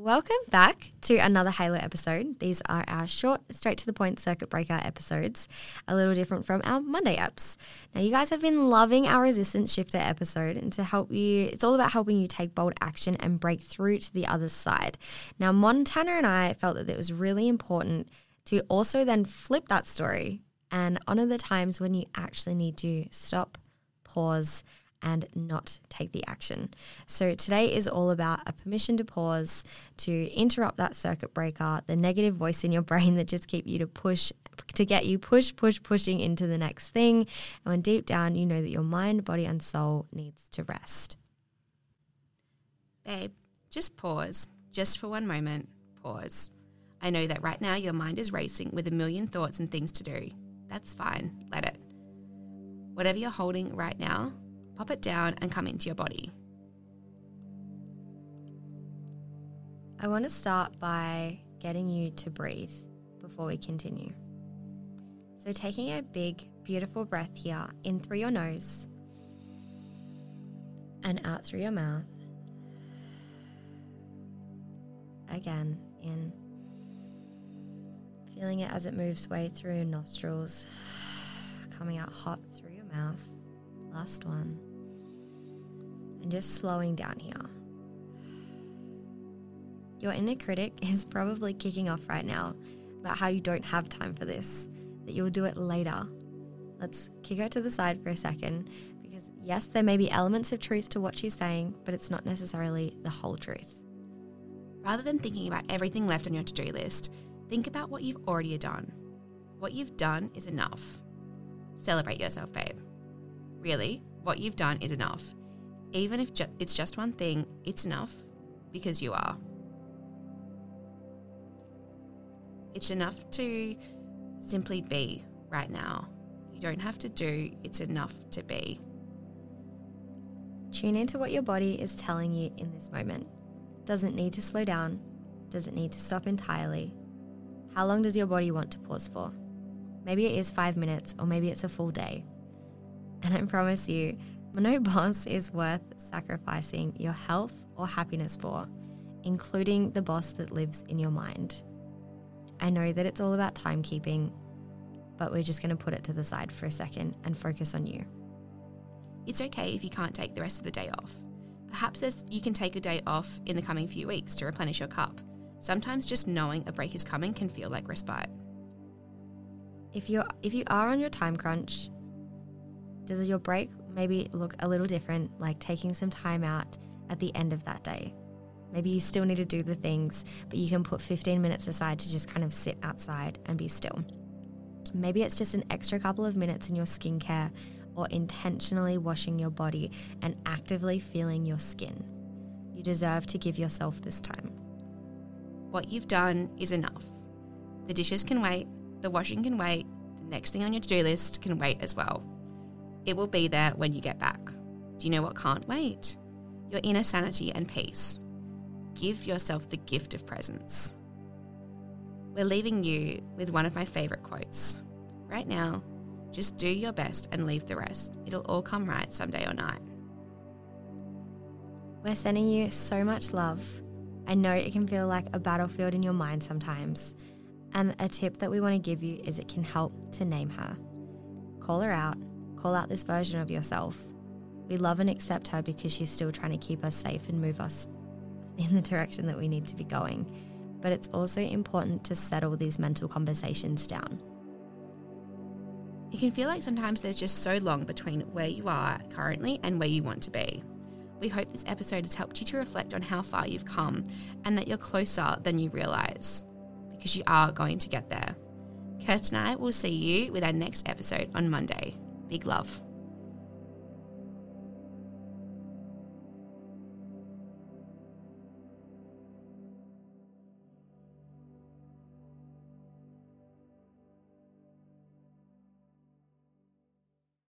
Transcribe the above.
Welcome back to another Halo episode. These are our short, straight to the point circuit breaker episodes, a little different from our Monday apps. Now, you guys have been loving our resistance shifter episode, and to help you, it's all about helping you take bold action and break through to the other side. Now, Montana and I felt that it was really important to also then flip that story and honor the times when you actually need to stop, pause, and not take the action. So today is all about a permission to pause, to interrupt that circuit breaker, the negative voice in your brain that just keep you to push to get you push push pushing into the next thing. And when deep down you know that your mind, body and soul needs to rest. Babe, just pause. Just for one moment, pause. I know that right now your mind is racing with a million thoughts and things to do. That's fine. Let it. Whatever you're holding right now, pop it down and come into your body. I want to start by getting you to breathe before we continue. So, taking a big, beautiful breath here in through your nose and out through your mouth. Again, in. Feeling it as it moves way through nostrils, coming out hot through your mouth. Last one and just slowing down here. Your inner critic is probably kicking off right now about how you don't have time for this, that you'll do it later. Let's kick her to the side for a second because, yes, there may be elements of truth to what she's saying, but it's not necessarily the whole truth. Rather than thinking about everything left on your to do list, think about what you've already done. What you've done is enough. Celebrate yourself, babe. Really, what you've done is enough. Even if ju- it's just one thing, it's enough because you are. It's enough to simply be right now. You don't have to do, it's enough to be. Tune into what your body is telling you in this moment. Does it need to slow down? Does it need to stop entirely? How long does your body want to pause for? Maybe it is five minutes, or maybe it's a full day. And I promise you, no boss is worth sacrificing your health or happiness for, including the boss that lives in your mind. I know that it's all about timekeeping, but we're just going to put it to the side for a second and focus on you. It's okay if you can't take the rest of the day off. Perhaps you can take a day off in the coming few weeks to replenish your cup. Sometimes just knowing a break is coming can feel like respite. If you're if you are on your time crunch, does your break maybe look a little different, like taking some time out at the end of that day? Maybe you still need to do the things, but you can put 15 minutes aside to just kind of sit outside and be still. Maybe it's just an extra couple of minutes in your skincare or intentionally washing your body and actively feeling your skin. You deserve to give yourself this time. What you've done is enough. The dishes can wait, the washing can wait, the next thing on your to do list can wait as well. It will be there when you get back. Do you know what can't wait? Your inner sanity and peace. Give yourself the gift of presence. We're leaving you with one of my favourite quotes. Right now, just do your best and leave the rest. It'll all come right someday or night. We're sending you so much love. I know it can feel like a battlefield in your mind sometimes. And a tip that we want to give you is it can help to name her. Call her out Call out this version of yourself. We love and accept her because she's still trying to keep us safe and move us in the direction that we need to be going. But it's also important to settle these mental conversations down. It can feel like sometimes there's just so long between where you are currently and where you want to be. We hope this episode has helped you to reflect on how far you've come and that you're closer than you realise, because you are going to get there. Kirsty and I will see you with our next episode on Monday. Big love.